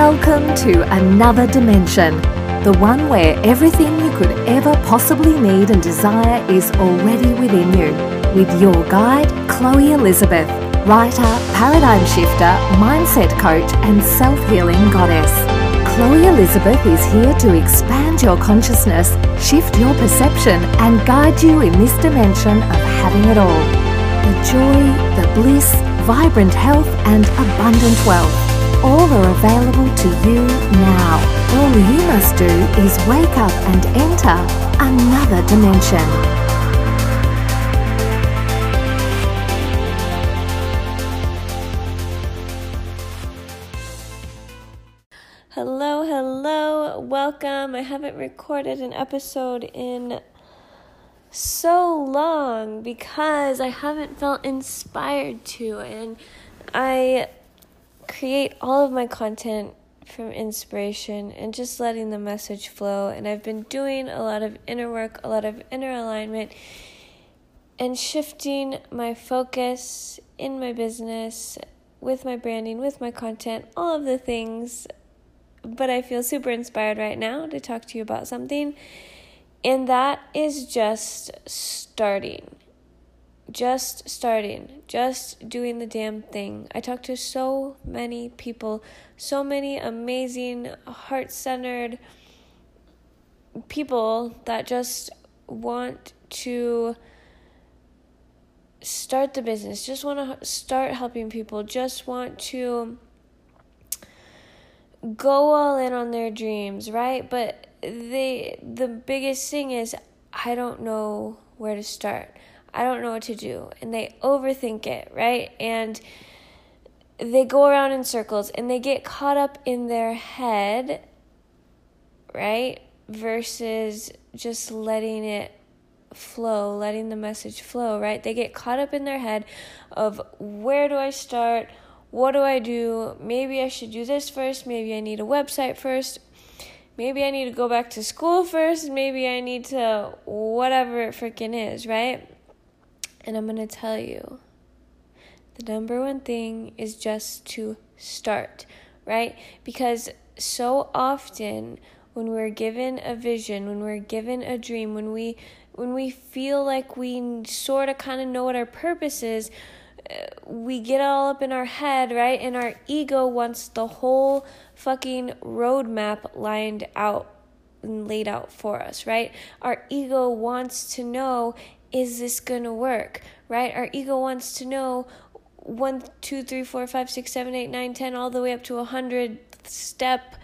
Welcome to another dimension, the one where everything you could ever possibly need and desire is already within you. With your guide, Chloe Elizabeth, writer, paradigm shifter, mindset coach, and self healing goddess. Chloe Elizabeth is here to expand your consciousness, shift your perception, and guide you in this dimension of having it all the joy, the bliss, vibrant health, and abundant wealth all are available to you now. All you must do is wake up and enter another dimension. Hello, hello, welcome. I haven't recorded an episode in so long because I haven't felt inspired to, and I create all of my content from inspiration and just letting the message flow. And I've been doing a lot of inner work, a lot of inner alignment, and shifting my focus in my business, with my branding, with my content, all of the things. But I feel super inspired right now to talk to you about something. And that is just starting just starting, just doing the damn thing. I talk to so many people, so many amazing, heart centered people that just want to start the business, just want to start helping people, just want to go all in on their dreams, right? But they the biggest thing is I don't know where to start. I don't know what to do. And they overthink it, right? And they go around in circles and they get caught up in their head, right? Versus just letting it flow, letting the message flow, right? They get caught up in their head of where do I start? What do I do? Maybe I should do this first. Maybe I need a website first. Maybe I need to go back to school first. Maybe I need to whatever it freaking is, right? And I'm going to tell you the number one thing is just to start, right? Because so often when we're given a vision, when we're given a dream, when we when we feel like we sort of kind of know what our purpose is, uh, we get all up in our head, right? And our ego wants the whole fucking roadmap lined out and laid out for us, right? Our ego wants to know is this going to work? Right? Our ego wants to know one, two, three, four, five, six, seven, eight, nine, ten, all the way up to a hundred step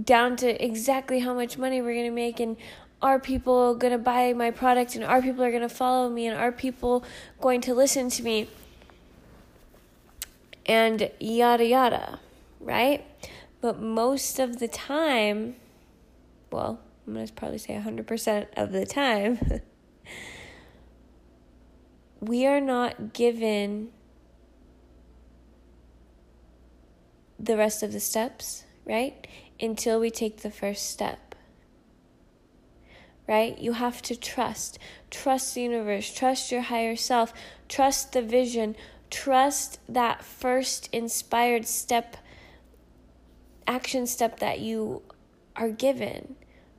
down to exactly how much money we're going to make and are people going to buy my product and are people are going to follow me and are people going to listen to me and yada yada right but most of the time well i'm going to probably say 100% of the time we are not given the rest of the steps, right? Until we take the first step. Right? You have to trust. Trust the universe. Trust your higher self. Trust the vision. Trust that first inspired step, action step that you are given.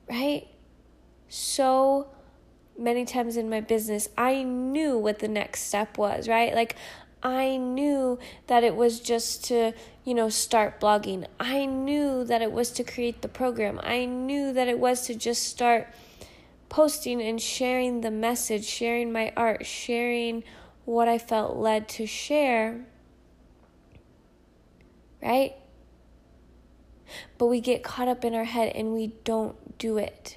Right? So many times in my business, I knew what the next step was, right? Like, I knew that it was just to, you know, start blogging. I knew that it was to create the program. I knew that it was to just start posting and sharing the message, sharing my art, sharing what I felt led to share. Right? But we get caught up in our head and we don't do it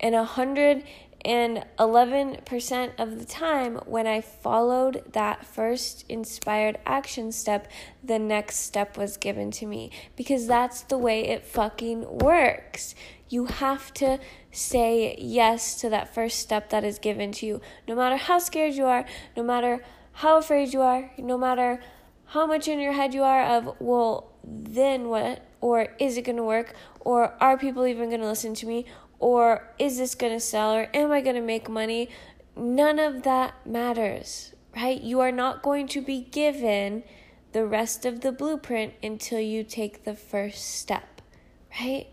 and 111% of the time, when I followed that first inspired action step, the next step was given to me because that's the way it fucking works. You have to say yes to that first step that is given to you. No matter how scared you are, no matter how afraid you are, no matter how much in your head you are of, well, then what? Or is it going to work? Or are people even going to listen to me? Or is this going to sell or am I going to make money? None of that matters, right? You are not going to be given the rest of the blueprint until you take the first step, right?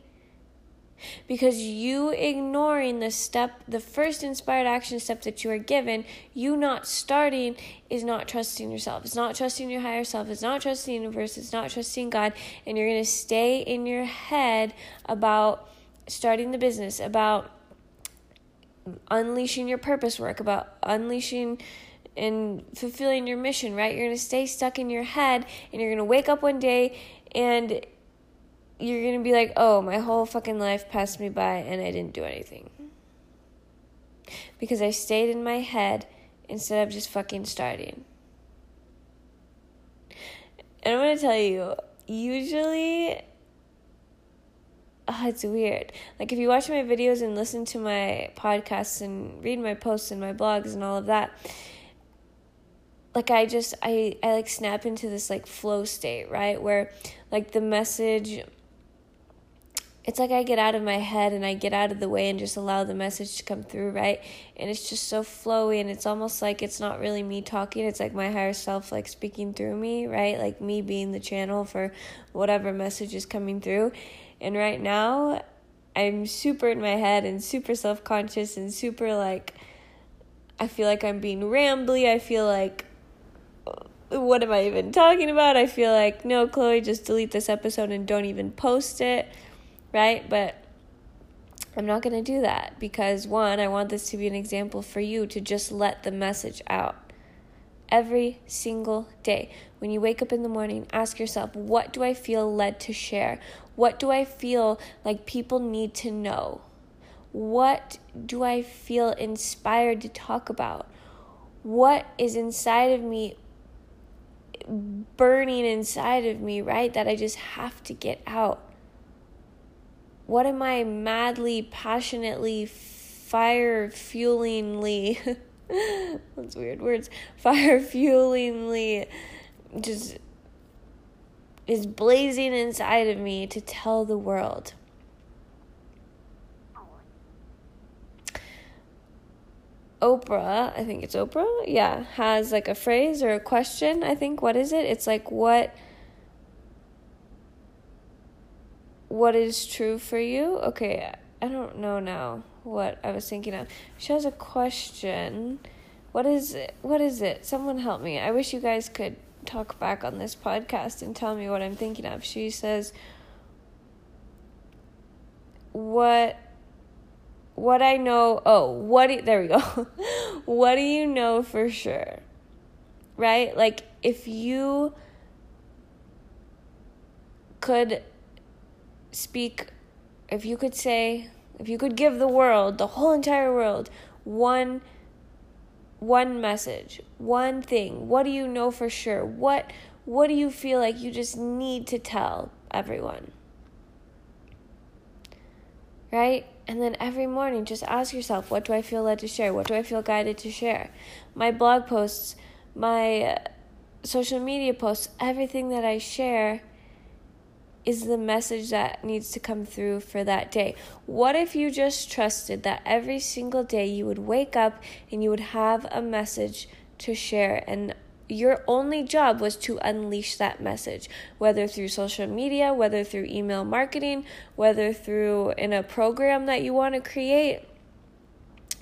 Because you ignoring the step, the first inspired action step that you are given, you not starting is not trusting yourself. It's not trusting your higher self. It's not trusting the universe. It's not trusting God. And you're going to stay in your head about starting the business, about unleashing your purpose work, about unleashing and fulfilling your mission, right? You're going to stay stuck in your head and you're going to wake up one day and you're going to be like, oh, my whole fucking life passed me by and I didn't do anything. Because I stayed in my head instead of just fucking starting. And I'm going to tell you, usually oh, it's weird. Like if you watch my videos and listen to my podcasts and read my posts and my blogs and all of that, like I just I I like snap into this like flow state, right? Where like the message it's like I get out of my head and I get out of the way and just allow the message to come through, right? And it's just so flowy and it's almost like it's not really me talking, it's like my higher self like speaking through me, right? Like me being the channel for whatever message is coming through. And right now, I'm super in my head and super self conscious and super like, I feel like I'm being rambly. I feel like, what am I even talking about? I feel like, no, Chloe, just delete this episode and don't even post it, right? But I'm not going to do that because, one, I want this to be an example for you to just let the message out every single day. When you wake up in the morning, ask yourself, what do I feel led to share? What do I feel like people need to know? What do I feel inspired to talk about? What is inside of me, burning inside of me, right? That I just have to get out. What am I madly, passionately, fire fuelingly That's weird words. Fire fuelingly just is blazing inside of me to tell the world. Oprah, I think it's Oprah, yeah, has like a phrase or a question. I think, what is it? It's like, what. What is true for you? Okay, I don't know now what I was thinking of. She has a question. What is it? What is it? Someone help me. I wish you guys could talk back on this podcast and tell me what I'm thinking of. She says, "What what I know, oh, what do, there we go. what do you know for sure?" Right? Like if you could speak if you could say if you could give the world, the whole entire world, one one message, one thing, what do you know for sure? What what do you feel like you just need to tell everyone? Right? And then every morning just ask yourself, what do I feel led to share? What do I feel guided to share? My blog posts, my uh, social media posts, everything that I share is the message that needs to come through for that day. What if you just trusted that every single day you would wake up and you would have a message to share and your only job was to unleash that message, whether through social media, whether through email marketing, whether through in a program that you want to create,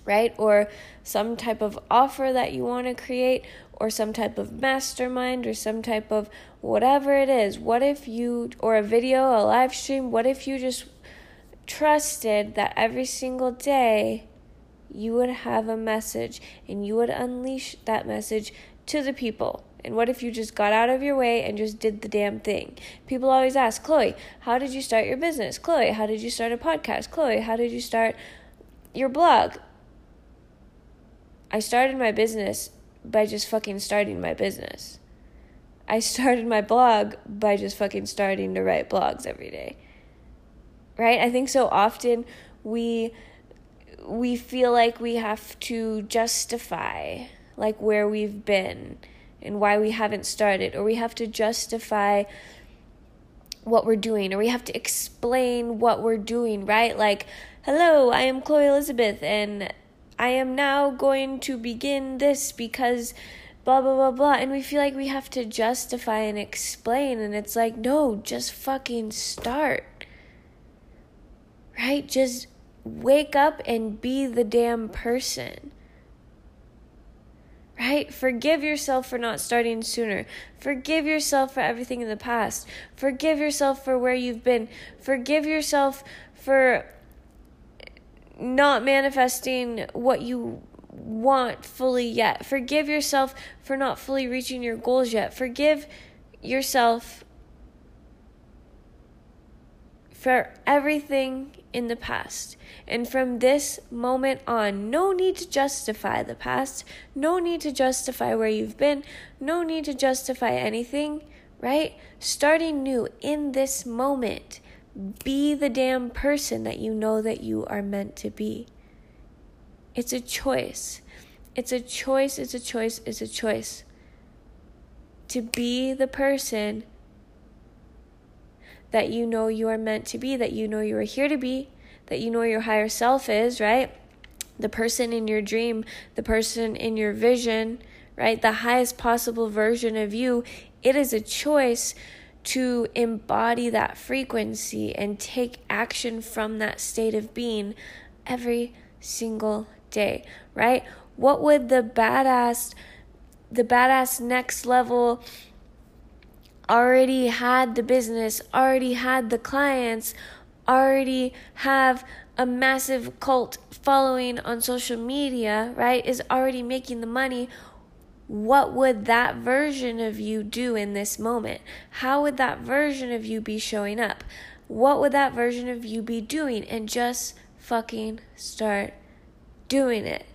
right? Or some type of offer that you want to create, or some type of mastermind, or some type of whatever it is, what if you, or a video, a live stream, what if you just trusted that every single day you would have a message and you would unleash that message to the people? And what if you just got out of your way and just did the damn thing? People always ask, Chloe, how did you start your business? Chloe, how did you start a podcast? Chloe, how did you start your blog? I started my business by just fucking starting my business. I started my blog by just fucking starting to write blogs every day. Right? I think so often we we feel like we have to justify like where we've been and why we haven't started or we have to justify what we're doing or we have to explain what we're doing, right? Like, hello, I am Chloe Elizabeth and I am now going to begin this because blah, blah, blah, blah. And we feel like we have to justify and explain. And it's like, no, just fucking start. Right? Just wake up and be the damn person. Right? Forgive yourself for not starting sooner. Forgive yourself for everything in the past. Forgive yourself for where you've been. Forgive yourself for not manifesting what you want fully yet. Forgive yourself for not fully reaching your goals yet. Forgive yourself for everything in the past. And from this moment on, no need to justify the past, no need to justify where you've been, no need to justify anything, right? Starting new in this moment. Be the damn person that you know that you are meant to be. It's a choice. It's a choice, it's a choice, it's a choice. To be the person that you know you are meant to be, that you know you are here to be, that you know your higher self is, right? The person in your dream, the person in your vision, right? The highest possible version of you. It is a choice to embody that frequency and take action from that state of being every single day, right? What would the badass the badass next level already had the business, already had the clients, already have a massive cult following on social media, right, is already making the money, what would that version of you do in this moment? How would that version of you be showing up? What would that version of you be doing? And just fucking start doing it.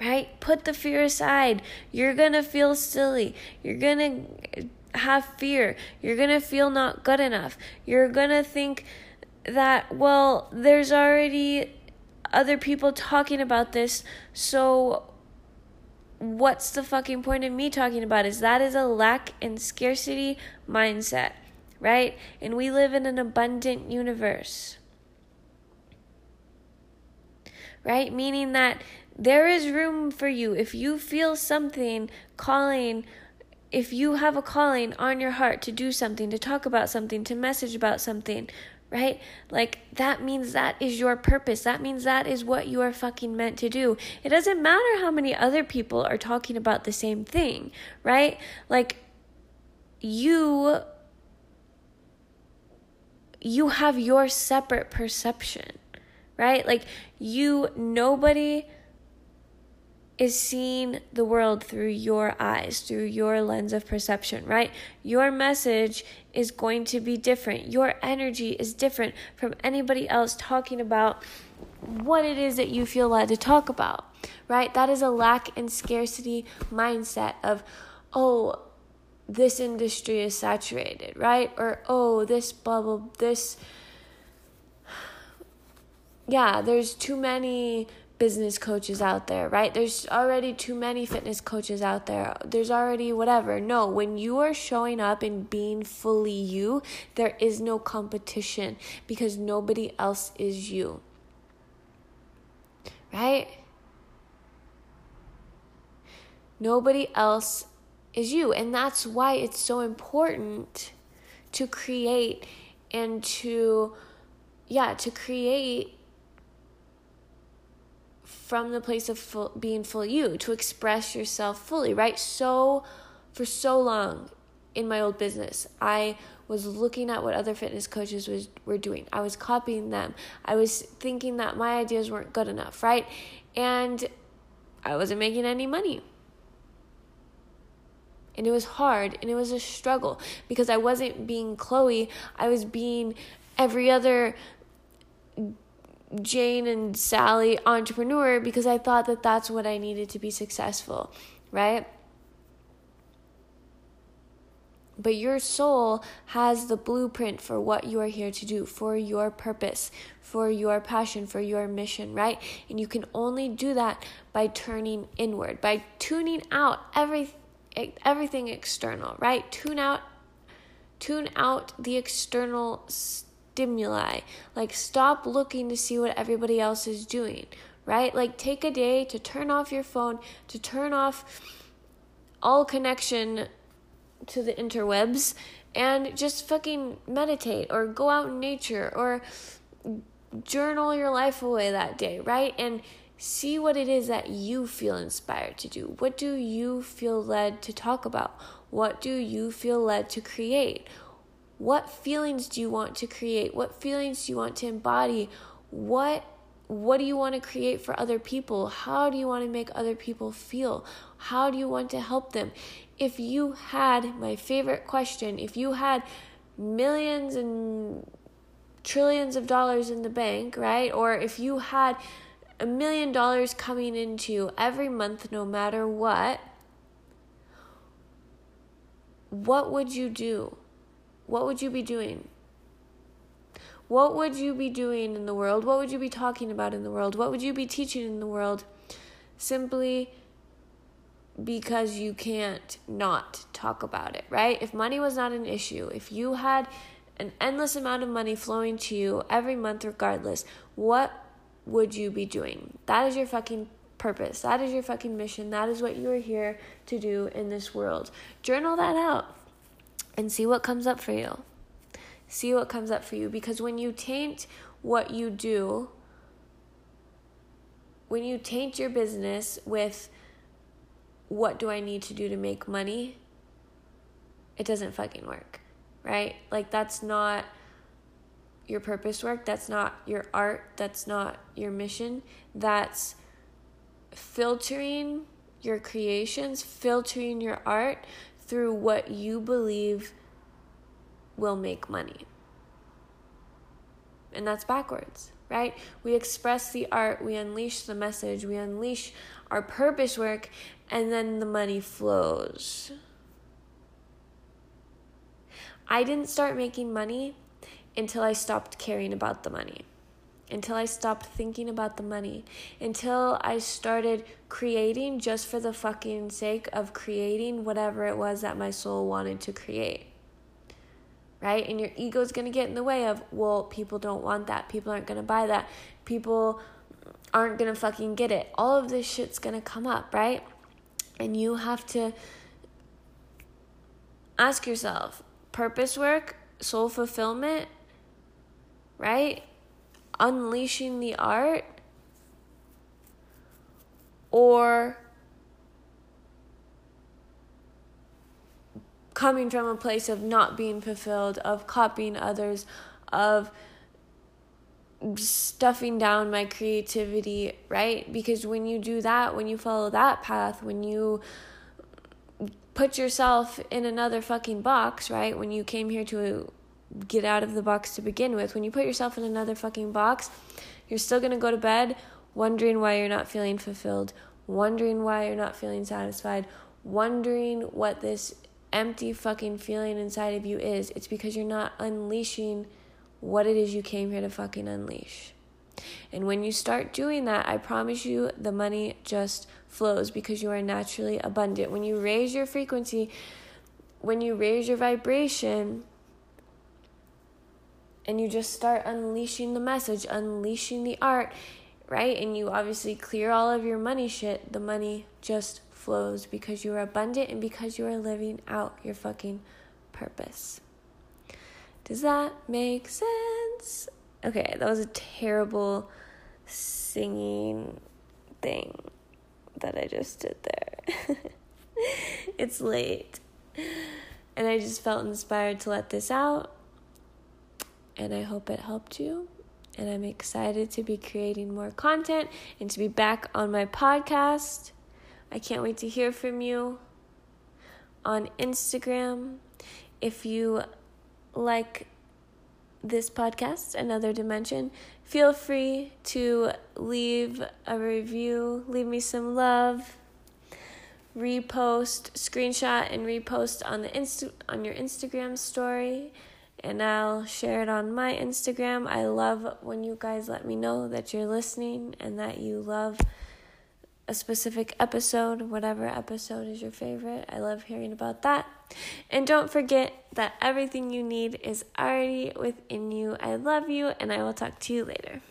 right? Put the fear aside. You're to feel silly. You're to have fear. You're to feel not good enough. You're to think that, well, there's already other people talking about this, so what's the fucking point of me talking about is that is a lack and scarcity mindset, right? And we live in an abundant universe. Right? Meaning that there is room for you. If you feel something calling, if you have a calling on your heart to do something, to talk about something, to message about something, right? Like that means that is your purpose. That means that is what you are fucking meant to do. It doesn't matter how many other people are talking about the same thing, right? Like you you have your separate perception, right? Like you nobody is seeing the world through your eyes, through your lens of perception, right? Your message is going to be different. Your energy is different from anybody else talking about what it is that you feel led to talk about, right? That is a lack and scarcity mindset of, oh, this industry is saturated, right? Or, oh, this bubble, this. Yeah, there's too many business coaches out there, right? There's already too many fitness coaches out there. There's already whatever. No, when you are showing up and being fully you, there is no competition because nobody else is you. Right? Nobody else is you. And that's why it's so important to create and to, yeah, to create from the place of full, being full you to express yourself fully, right? So, for so long in my old business, I was looking at what other fitness coaches was were doing. I was copying them. I was thinking that my ideas weren't good enough, right? And I wasn't making any money. And it was hard and it was a struggle because I wasn't being Chloe, I was being every other Jane and Sally entrepreneur because I thought that that's what I needed to be successful, right? But your soul has the blueprint for what you are here to do, for your purpose, for your passion, for your mission, right? And you can only do that by turning inward, by tuning out every, everything external, right? Tune out tune out the external stimuli. Like, stop looking to see what everybody else is doing, right? Like, take a day to turn off your phone, to turn off all connection to the interwebs, and just fucking meditate or go out in nature or journal your life away that day, right? And see what it is that you feel inspired to do. What do you feel led to talk about? What do you feel led to create? What feelings do you want to create? What feelings do you want to embody? What what do you want to create for other people? How do you want to make other people feel? How do you want to help them? If you had my favorite question, if you had millions and trillions of dollars in the bank, right? Or if you had a million dollars coming into every month, no matter what, what would you do? What would you be doing? What would you be doing in the world? What would you be talking about in the world? What would you be teaching in the world? Simply because you can't not talk about it, right? If money was not an issue, if you had an endless amount of money flowing to you every month, regardless, what would you be doing? That is your fucking purpose. That is your fucking mission. That is what you are here to do in this world. Journal that out and see what comes up for you. See what comes up for you because when you taint what you do, when you taint your business with what do I need to do to make money, it doesn't fucking work, right? Like, that's not your purpose work. That's not your art. That's not your mission. That's filtering your creations, filtering your art through what you believe will make money. And that's backwards, right? We express the art, we unleash the message, we unleash our purpose work, and then the money flows. I didn't start making money until I stopped caring about the money, until I stopped thinking about the money, until I started creating just for the fucking sake of creating whatever it was that my soul wanted to create. Right? And your ego is going to get in the way of, well, people don't want that. People aren't going to buy that. People aren't going to fucking get it. All of this shit's going to come up, right? And you have to ask yourself purpose work, soul fulfillment, right? Unleashing the art or coming from a place of not being fulfilled, of copying others, of stuffing down my creativity, right? Because when you do that, when you follow that path, when you put yourself in another fucking box, right? When you came here to get out of the box to begin with. When you put yourself in another fucking box, you're still going to go to bed wondering why you're not feeling fulfilled, wondering why you're not feeling satisfied, wondering what this empty fucking feeling inside of you is. It's because you're not unleashing what it is you came here to fucking unleash. And when you start doing that, I promise you the money just flows because you are naturally abundant. When you raise your frequency, when you raise your vibration, and you just start unleashing the message, unleashing the art, right? And you obviously clear all of your money shit, the money just flows because you are abundant and because you are living out your fucking purpose. Does that make sense? Okay, that was a terrible singing thing that I just did there. it's late. And I just felt inspired to let this out and I hope it helped you. And I'm excited to be creating more content and to be back on my podcast. I can't wait to hear from you on Instagram. If you like this podcast, Another Dimension, feel free to leave a review, leave me some love, repost, screenshot, and repost on the Insta- on your Instagram story and I'll share it on my Instagram. I love when you guys let me know that you're listening and that you love a specific episode, whatever episode is your favorite. I love hearing about that. And don't forget that everything you need is already within you. I love you, and I will talk to you later.